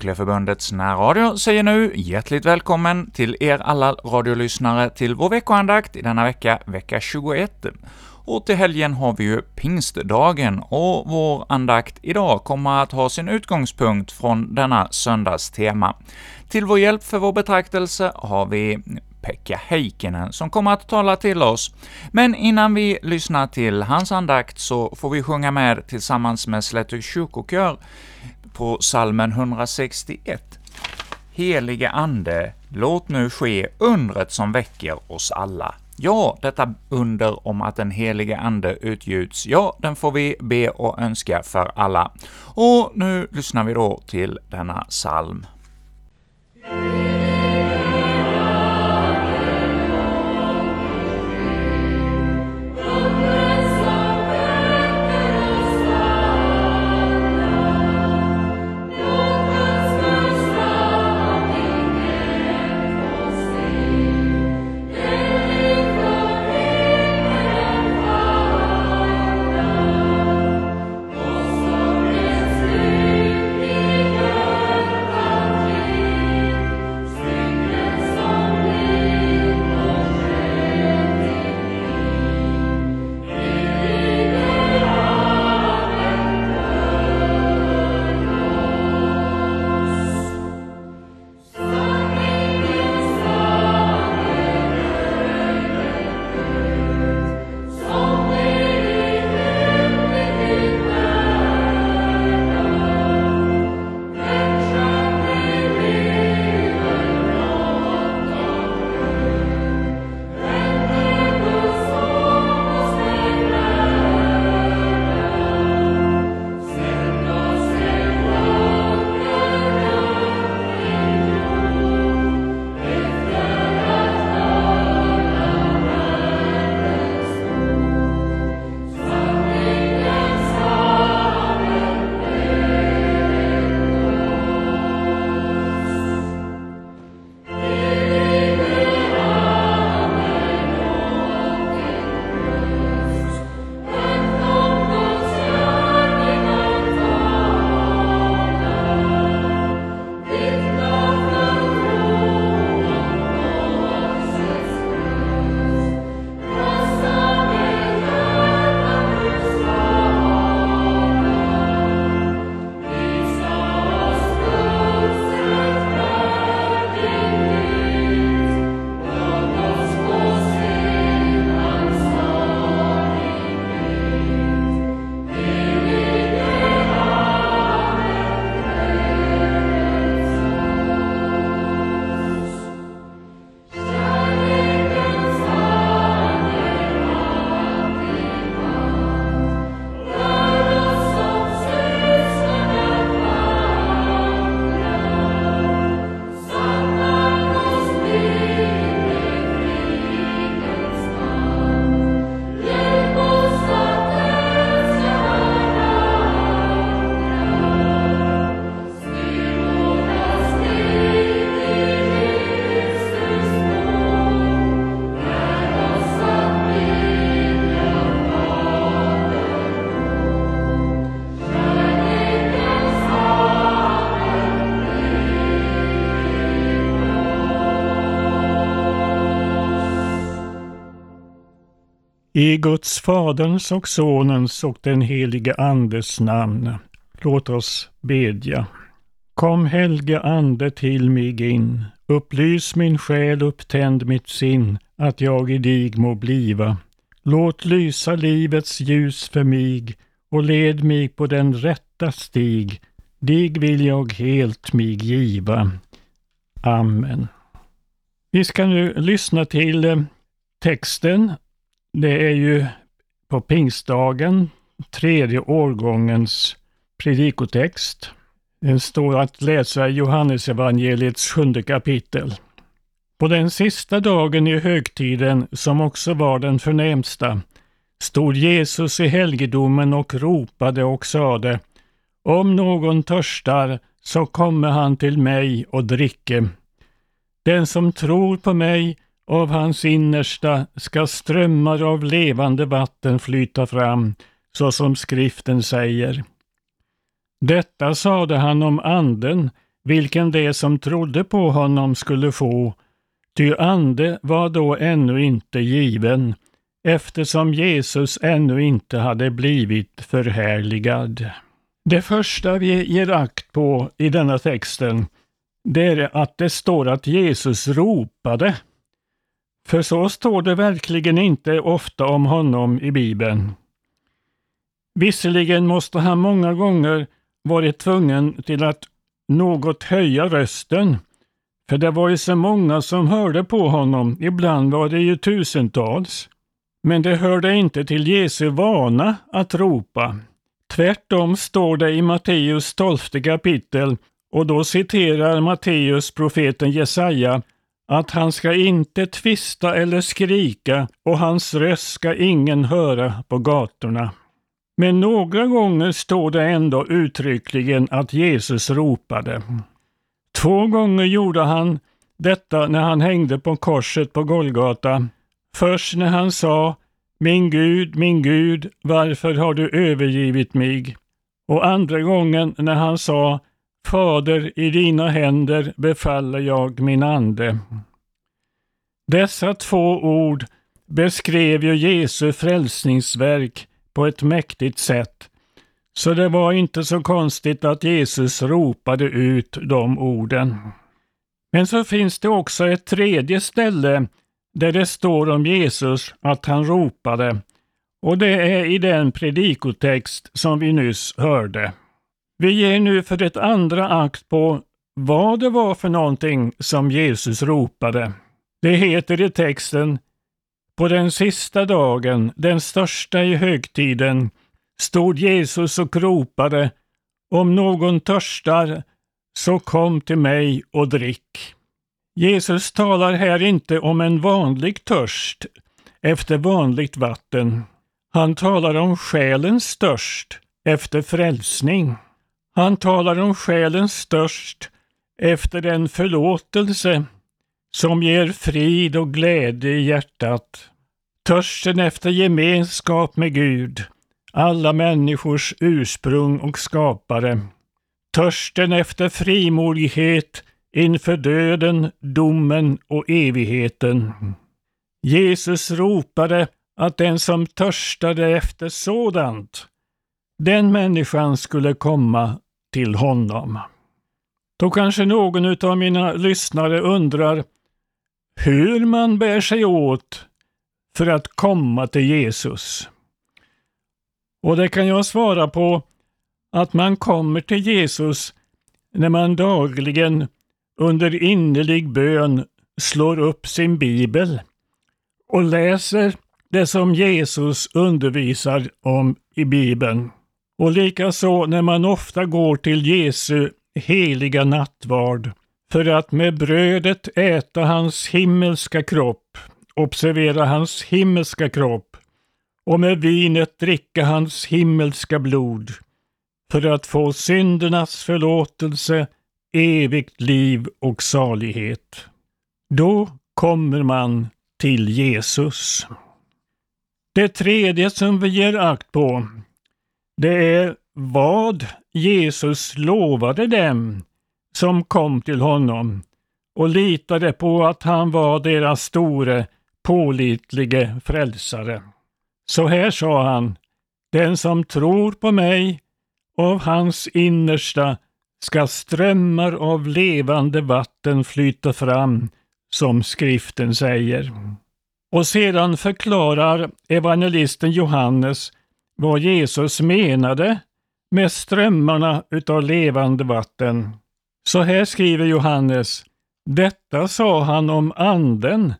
Frikyrkliga närradio säger nu hjärtligt välkommen till er alla radiolyssnare till vår veckoandakt i denna vecka, vecka 21. Och till helgen har vi ju pingstdagen, och vår andakt idag kommer att ha sin utgångspunkt från denna söndags tema. Till vår hjälp för vår betraktelse har vi Pekka Heikkinen som kommer att tala till oss. Men innan vi lyssnar till hans andakt så får vi sjunga med tillsammans med Slättö kyrkokör på salmen 161. Helige Ande, låt nu ske undret som väcker oss alla. Ja, detta under om att den helige Ande utgjuts, ja, den får vi be och önska för alla. Och nu lyssnar vi då till denna psalm. I Guds Faderns och Sonens och den helige Andes namn. Låt oss bedja. Kom helge Ande till mig in, upplys min själ, upptänd mitt sinn, att jag i dig må bliva. Låt lysa livets ljus för mig och led mig på den rätta stig. Dig vill jag helt mig giva. Amen. Vi ska nu lyssna till eh, texten det är ju på pingstdagen, tredje årgångens predikotext. Den står att läsa i Johannesevangeliets sjunde kapitel. På den sista dagen i högtiden, som också var den förnämsta, stod Jesus i helgedomen och ropade och sade Om någon törstar, så kommer han till mig och dricke. Den som tror på mig, av hans innersta ska strömmar av levande vatten flyta fram, så som skriften säger. Detta sade han om anden, vilken de som trodde på honom skulle få, ty ande var då ännu inte given, eftersom Jesus ännu inte hade blivit förhärligad. Det första vi ger akt på i denna texten, det är att det står att Jesus ropade. För så står det verkligen inte ofta om honom i Bibeln. Visserligen måste han många gånger varit tvungen till att något höja rösten, för det var ju så många som hörde på honom, ibland var det ju tusentals. Men det hörde inte till Jesu vana att ropa. Tvärtom står det i Matteus 12 kapitel, och då citerar Matteus profeten Jesaja, att han ska inte tvista eller skrika och hans röst ska ingen höra på gatorna. Men några gånger står det ändå uttryckligen att Jesus ropade. Två gånger gjorde han detta när han hängde på korset på Golgata. Först när han sa Min Gud, min Gud, varför har du övergivit mig? Och andra gången när han sa Fader, i dina händer befaller jag min ande. Dessa två ord beskrev ju Jesu frälsningsverk på ett mäktigt sätt. Så det var inte så konstigt att Jesus ropade ut de orden. Men så finns det också ett tredje ställe där det står om Jesus att han ropade och det är i den predikotext som vi nyss hörde. Vi ger nu för ett andra akt på vad det var för någonting som Jesus ropade. Det heter i texten På den sista dagen, den största i högtiden, stod Jesus och ropade Om någon törstar, så kom till mig och drick. Jesus talar här inte om en vanlig törst efter vanligt vatten. Han talar om själens törst efter frälsning. Han talar om själens störst efter den förlåtelse som ger frid och glädje i hjärtat. Törsten efter gemenskap med Gud, alla människors ursprung och skapare. Törsten efter frimodighet inför döden, domen och evigheten. Jesus ropade att den som törstade efter sådant den människan skulle komma till honom. Då kanske någon av mina lyssnare undrar hur man bär sig åt för att komma till Jesus. Och det kan jag svara på att man kommer till Jesus när man dagligen under innerlig bön slår upp sin bibel och läser det som Jesus undervisar om i Bibeln. Och likaså när man ofta går till Jesu heliga nattvard för att med brödet äta hans himmelska kropp, observera hans himmelska kropp, och med vinet dricka hans himmelska blod, för att få syndernas förlåtelse, evigt liv och salighet. Då kommer man till Jesus. Det tredje som vi ger akt på, det är vad Jesus lovade dem som kom till honom och litade på att han var deras store, pålitlige frälsare. Så här sa han, den som tror på mig, av hans innersta ska strömmar av levande vatten flyta fram, som skriften säger. Och sedan förklarar evangelisten Johannes vad Jesus menade med strömmarna utav levande vatten. Så här skriver Johannes, detta sa han om anden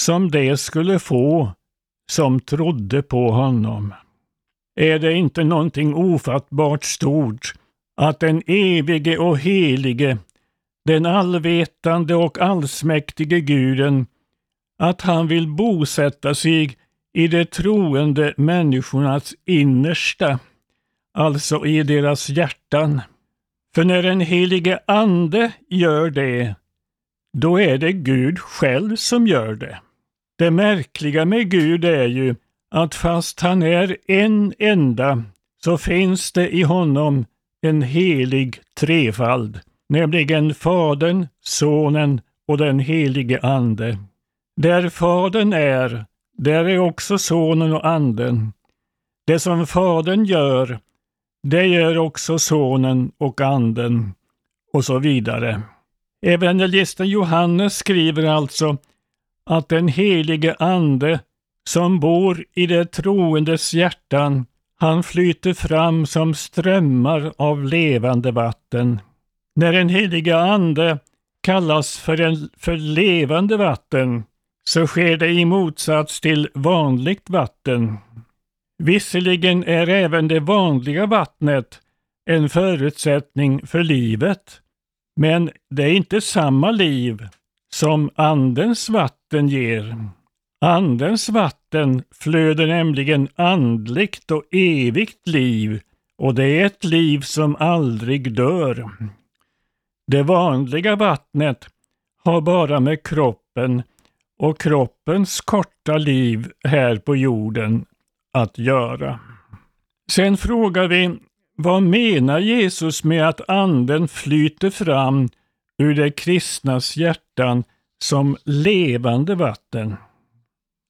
som de skulle få som trodde på honom. Är det inte någonting ofattbart stort att den evige och helige, den allvetande och allsmäktige guden, att han vill bosätta sig i de troende människornas innersta, alltså i deras hjärtan. För när den helige Ande gör det, då är det Gud själv som gör det. Det märkliga med Gud är ju att fast han är en enda så finns det i honom en helig trefald. nämligen Fadern, Sonen och den helige Ande. Där Fadern är, där är också Sonen och Anden. Det som Fadern gör, det gör också Sonen och Anden och så vidare. Evangelisten Johannes skriver alltså att den helige Ande som bor i det troendes hjärtan, han flyter fram som strömmar av levande vatten. När den heliga Ande kallas för, en, för levande vatten så sker det i motsats till vanligt vatten. Visserligen är även det vanliga vattnet en förutsättning för livet, men det är inte samma liv som Andens vatten ger. Andens vatten flöder nämligen andligt och evigt liv och det är ett liv som aldrig dör. Det vanliga vattnet har bara med kroppen och kroppens korta liv här på jorden att göra. Sen frågar vi, vad menar Jesus med att anden flyter fram ur det kristnas hjärtan som levande vatten?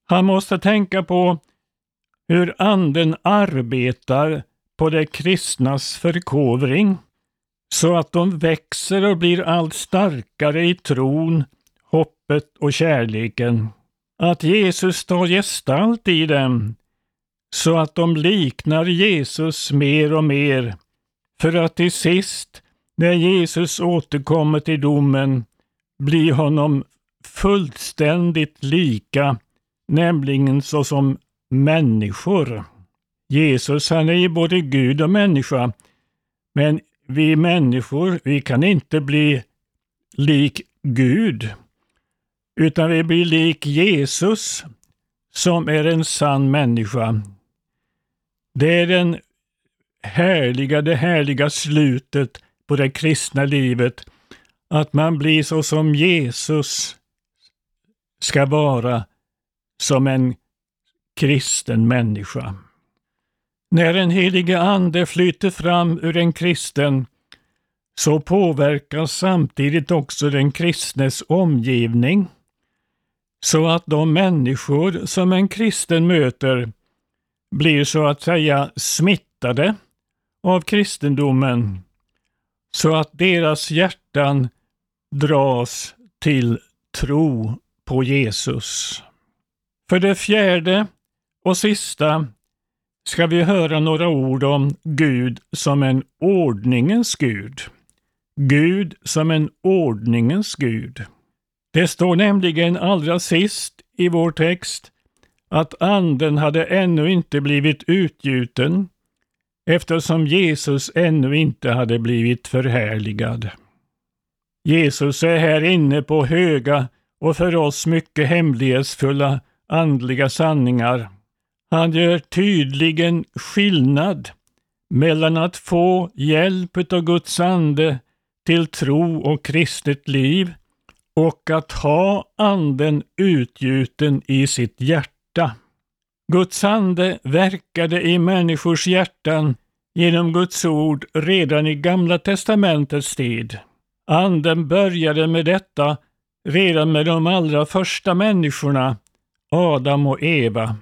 Han måste tänka på hur anden arbetar på det kristnas förkovring så att de växer och blir allt starkare i tron, hoppet och kärleken. Att Jesus tar gestalt i dem så att de liknar Jesus mer och mer för att till sist, när Jesus återkommer till domen, bli honom fullständigt lika, nämligen såsom människor. Jesus han är ju både Gud och människa, men vi människor, vi kan inte bli lik Gud, utan vi blir lik Jesus som är en sann människa. Det är den härliga, det härliga slutet på det kristna livet, att man blir så som Jesus ska vara som en kristen människa. När den helige Ande flyter fram ur en kristen så påverkas samtidigt också den kristnes omgivning så att de människor som en kristen möter blir så att säga smittade av kristendomen så att deras hjärtan dras till tro på Jesus. För det fjärde och sista ska vi höra några ord om Gud som en ordningens Gud. Gud som en ordningens Gud. Det står nämligen allra sist i vår text att anden hade ännu inte blivit utgjuten eftersom Jesus ännu inte hade blivit förhärligad. Jesus är här inne på höga och för oss mycket hemlighetsfulla andliga sanningar. Han gör tydligen skillnad mellan att få hjälp av Guds ande till tro och kristet liv och att ha anden utgjuten i sitt hjärta. Guds ande verkade i människors hjärtan genom Guds ord redan i Gamla testamentets tid. Anden började med detta redan med de allra första människorna, Adam och Eva.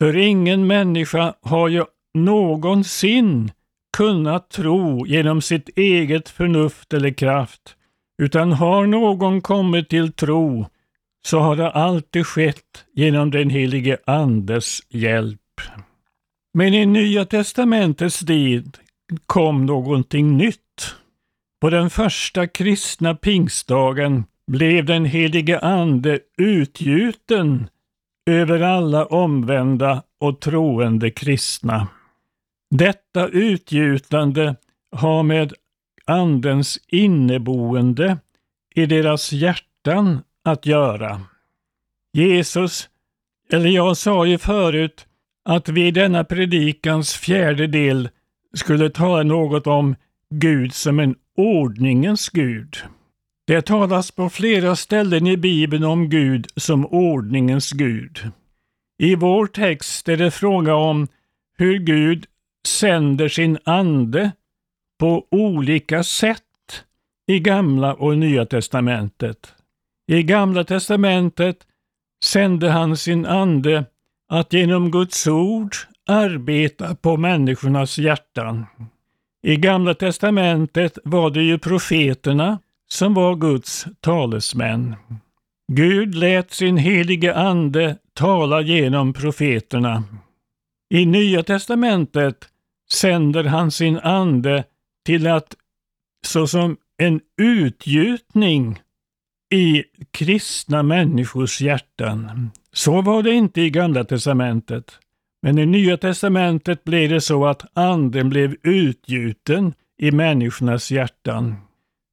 För ingen människa har ju någonsin kunnat tro genom sitt eget förnuft eller kraft, utan har någon kommit till tro så har det alltid skett genom den helige Andes hjälp. Men i Nya testamentets tid kom någonting nytt. På den första kristna pingstdagen blev den helige Ande utgjuten över alla omvända och troende kristna. Detta utgjutande har med Andens inneboende i deras hjärtan att göra. Jesus, eller jag sa ju förut att vi i denna predikans fjärde del skulle tala något om Gud som en ordningens Gud. Det talas på flera ställen i Bibeln om Gud som ordningens Gud. I vår text är det fråga om hur Gud sänder sin ande på olika sätt i Gamla och Nya testamentet. I Gamla testamentet sände han sin ande att genom Guds ord arbeta på människornas hjärtan. I Gamla testamentet var det ju profeterna som var Guds talesmän. Gud lät sin helige ande tala genom profeterna. I Nya testamentet sänder han sin ande till att såsom en utgjutning i kristna människors hjärtan. Så var det inte i Gamla testamentet. Men i Nya testamentet blev det så att anden blev utgjuten i människornas hjärtan.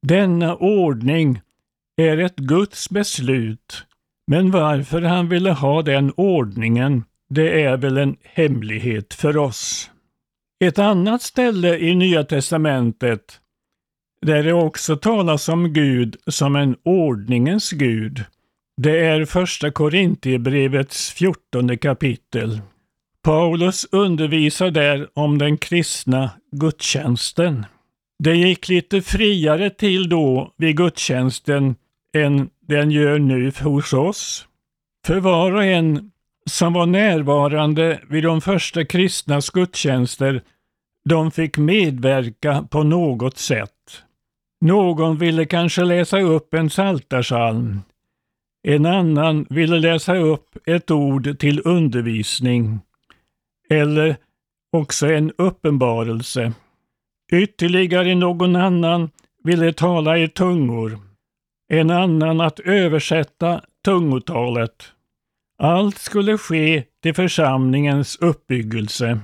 Denna ordning är ett Guds beslut, men varför han ville ha den ordningen, det är väl en hemlighet för oss. Ett annat ställe i Nya testamentet där det också talas om Gud som en ordningens Gud, det är första Korintierbrevets fjortonde kapitel. Paulus undervisar där om den kristna gudstjänsten. Det gick lite friare till då vid gudstjänsten än den gör nu hos oss. För var och en som var närvarande vid de första kristnas gudstjänster, de fick medverka på något sätt. Någon ville kanske läsa upp en saltarsalm. En annan ville läsa upp ett ord till undervisning eller också en uppenbarelse. Ytterligare någon annan ville tala i tungor, en annan att översätta tungotalet. Allt skulle ske till församlingens uppbyggelse.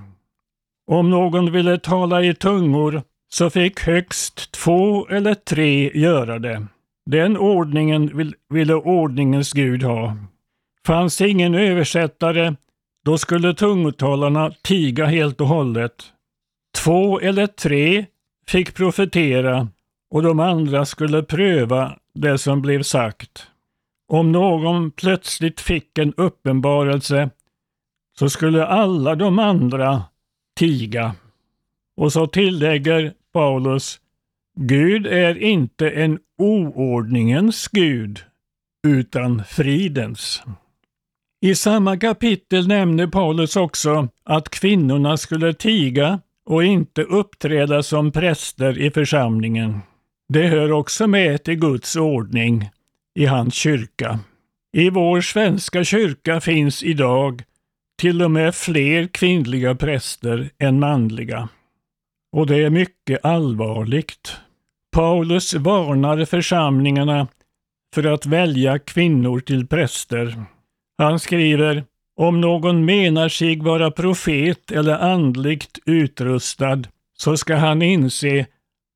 Om någon ville tala i tungor så fick högst två eller tre göra det. Den ordningen ville ordningens Gud ha. Fanns ingen översättare, då skulle tungotalarna tiga helt och hållet. Två eller tre fick profetera och de andra skulle pröva det som blev sagt. Om någon plötsligt fick en uppenbarelse så skulle alla de andra tiga. Och så tillägger Paulus, Gud är inte en oordningens Gud, utan fridens. I samma kapitel nämner Paulus också att kvinnorna skulle tiga och inte uppträda som präster i församlingen. Det hör också med till Guds ordning i hans kyrka. I vår svenska kyrka finns idag till och med fler kvinnliga präster än manliga. Och det är mycket allvarligt. Paulus varnar församlingarna för att välja kvinnor till präster. Han skriver om någon menar sig vara profet eller andligt utrustad så ska han inse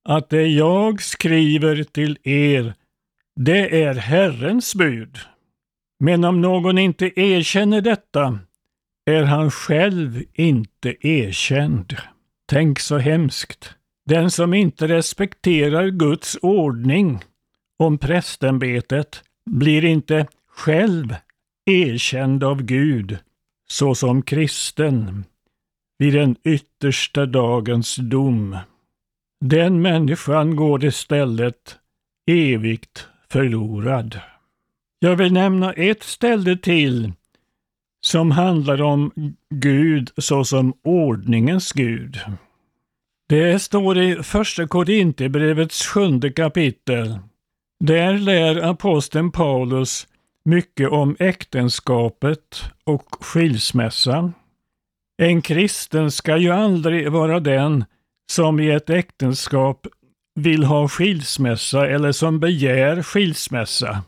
att det jag skriver till er, det är Herrens bud. Men om någon inte erkänner detta är han själv inte erkänd. Tänk så hemskt. Den som inte respekterar Guds ordning om prästämbetet blir inte själv erkänd av Gud såsom kristen vid den yttersta dagens dom. Den människan går istället evigt förlorad. Jag vill nämna ett ställe till som handlar om Gud såsom ordningens Gud. Det står i Första Korinthierbrevets sjunde kapitel. Där lär aposteln Paulus mycket om äktenskapet och skilsmässan. En kristen ska ju aldrig vara den som i ett äktenskap vill ha skilsmässa eller som begär skilsmässa.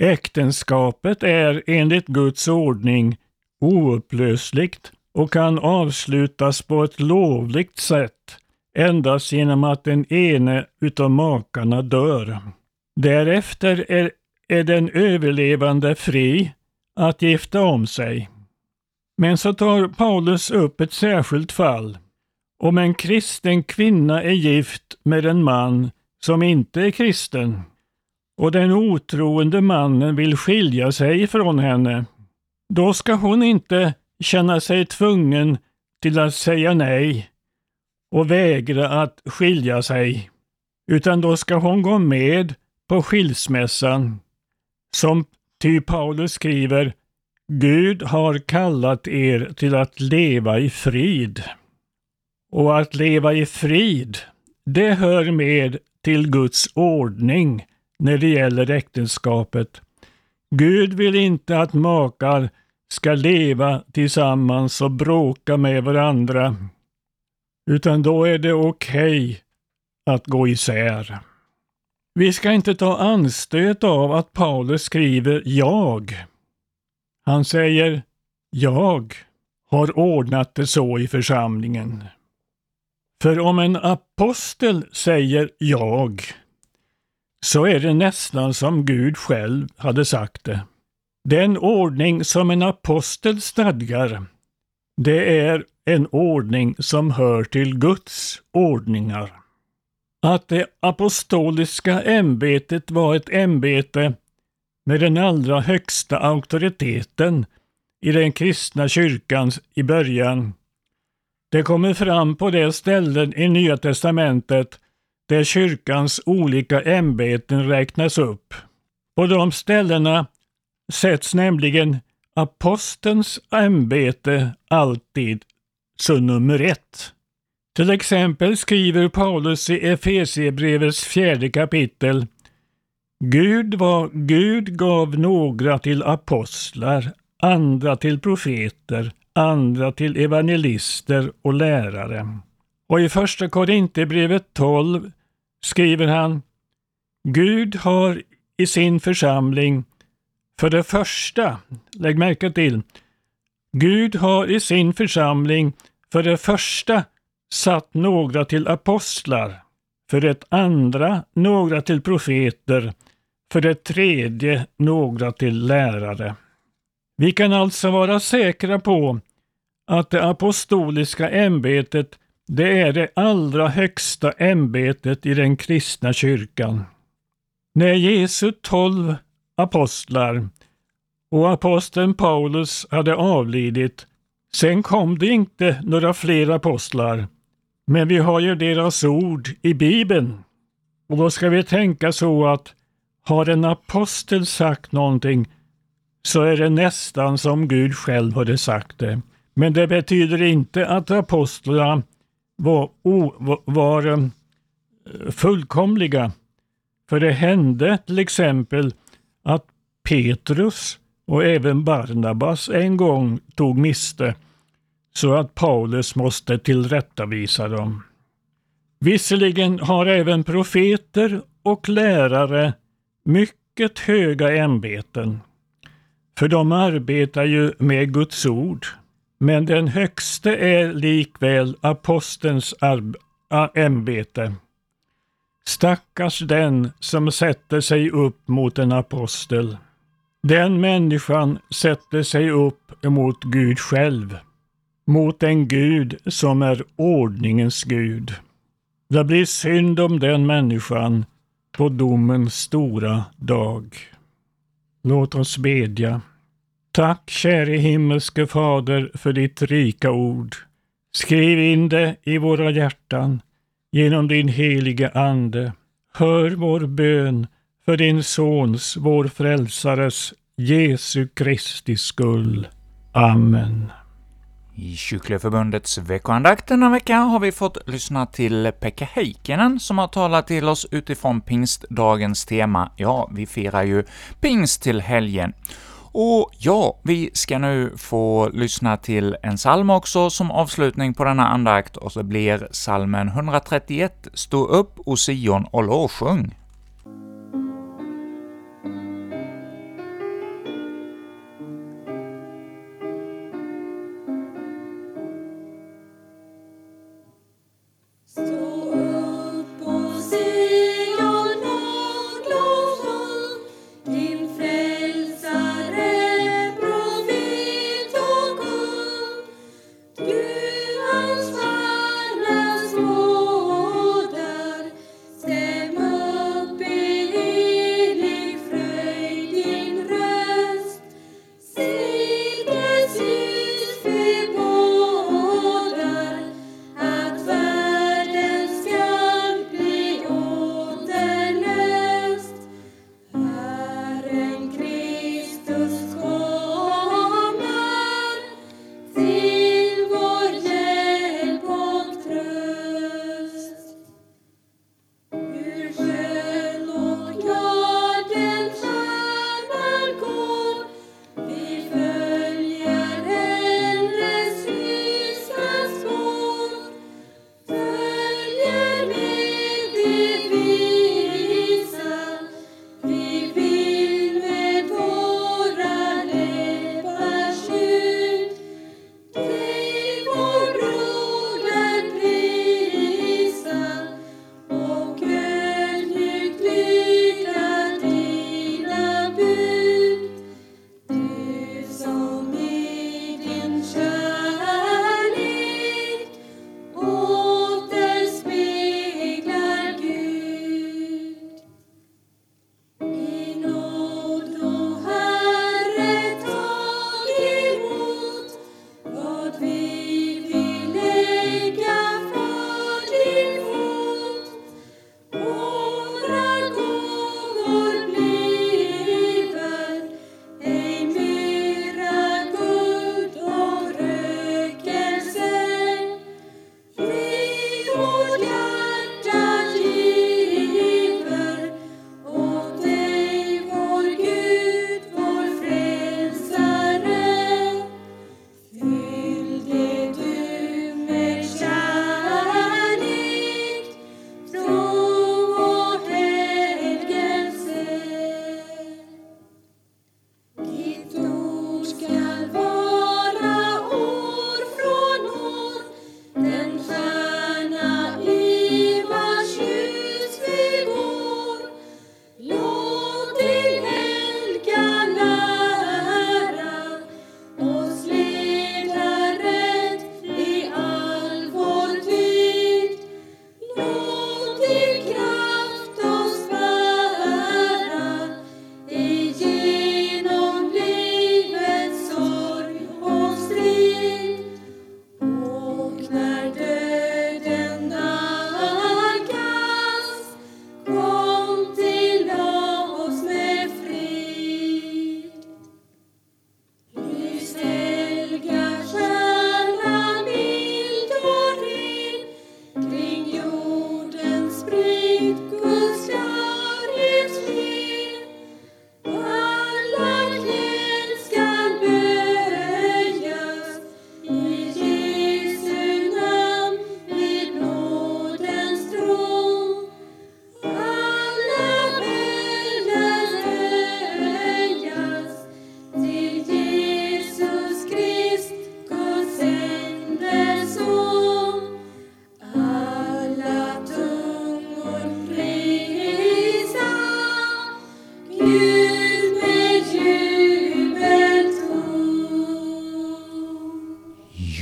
Äktenskapet är enligt Guds ordning oupplösligt och kan avslutas på ett lovligt sätt endast genom att den ene utav makarna dör. Därefter är, är den överlevande fri att gifta om sig. Men så tar Paulus upp ett särskilt fall. Om en kristen kvinna är gift med en man som inte är kristen och den otroende mannen vill skilja sig från henne, då ska hon inte känna sig tvungen till att säga nej och vägra att skilja sig. utan då ska hon gå med på skilsmässan. Som ty Paulus skriver, Gud har kallat er till att leva i frid. Och att leva i frid, det hör med till Guds ordning när det gäller äktenskapet. Gud vill inte att makar ska leva tillsammans och bråka med varandra, utan då är det okej okay att gå isär. Vi ska inte ta anstöt av att Paulus skriver jag. Han säger jag har ordnat det så i församlingen. För om en apostel säger jag, så är det nästan som Gud själv hade sagt det. Den ordning som en apostel stadgar, det är en ordning som hör till Guds ordningar. Att det apostoliska ämbetet var ett ämbete med den allra högsta auktoriteten i den kristna kyrkan i början. Det kommer fram på de ställen i Nya testamentet där kyrkans olika ämbeten räknas upp. På de ställena sätts nämligen apostelns ämbete alltid som nummer ett. Till exempel skriver Paulus i Efesierbrevets fjärde kapitel Gud var Gud gav några till apostlar, andra till profeter, andra till evangelister och lärare. Och i första Korinthierbrevet 12 skriver han Gud har i sin församling för det första, lägg märke till, Gud har i sin församling för det första satt några till apostlar, för det andra några till profeter, för det tredje några till lärare. Vi kan alltså vara säkra på att det apostoliska ämbetet det är det allra högsta ämbetet i den kristna kyrkan. När Jesu tolv apostlar och aposteln Paulus hade avlidit, sen kom det inte några fler apostlar, men vi har ju deras ord i Bibeln. Och då ska vi tänka så att har en apostel sagt någonting så är det nästan som Gud själv hade sagt det. Men det betyder inte att apostlarna var, o, var eh, fullkomliga. För det hände till exempel att Petrus och även Barnabas en gång tog miste så att Paulus måste tillrättavisa dem. Visserligen har även profeter och lärare mycket höga ämbeten, för de arbetar ju med Guds ord. Men den högste är likväl apostelns ämbete. Stackars den som sätter sig upp mot en apostel. Den människan sätter sig upp mot Gud själv mot en Gud som är ordningens Gud. Det blir synd om den människan på domens stora dag. Låt oss bedja. Tack käre himmelske Fader för ditt rika ord. Skriv in det i våra hjärtan genom din helige Ande. Hör vår bön för din Sons, vår Frälsares, Jesu Kristi skull. Amen. I Kyckleförbundets veckoandakt denna vecka har vi fått lyssna till Pekka Heikkinen som har talat till oss utifrån pingstdagens tema. Ja, vi firar ju pingst till helgen. Och ja, vi ska nu få lyssna till en psalm också som avslutning på denna andakt, och så blir psalmen 131 ”Stå upp, o Sion, och lovsjung”.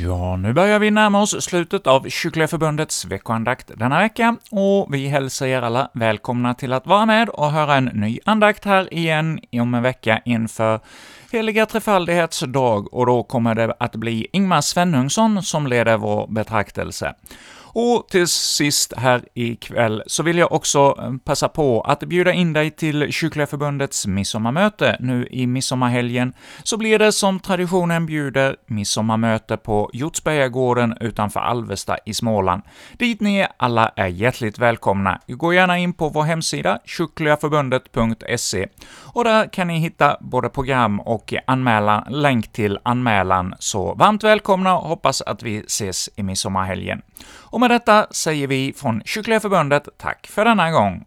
Ja, nu börjar vi närma oss slutet av Kyrkliga Förbundets veckoandakt denna vecka, och vi hälsar er alla välkomna till att vara med och höra en ny andakt här igen om en vecka inför Heliga Trefaldighets dag, och då kommer det att bli Ingmar Svenungsson som leder vår betraktelse. Och till sist här ikväll så vill jag också eh, passa på att bjuda in dig till Kyrkliga Förbundets midsommarmöte. Nu i midsommarhelgen så blir det som traditionen bjuder midsommarmöte på Hjortsbergagården utanför Alvesta i Småland. Dit ni alla är hjärtligt välkomna. Gå gärna in på vår hemsida, kyrkligaförbundet.se, och där kan ni hitta både program och anmälan, länk till anmälan, så varmt välkomna och hoppas att vi ses i midsommarhelgen. Och med detta säger vi från Kyrkliga Förbundet tack för denna gång.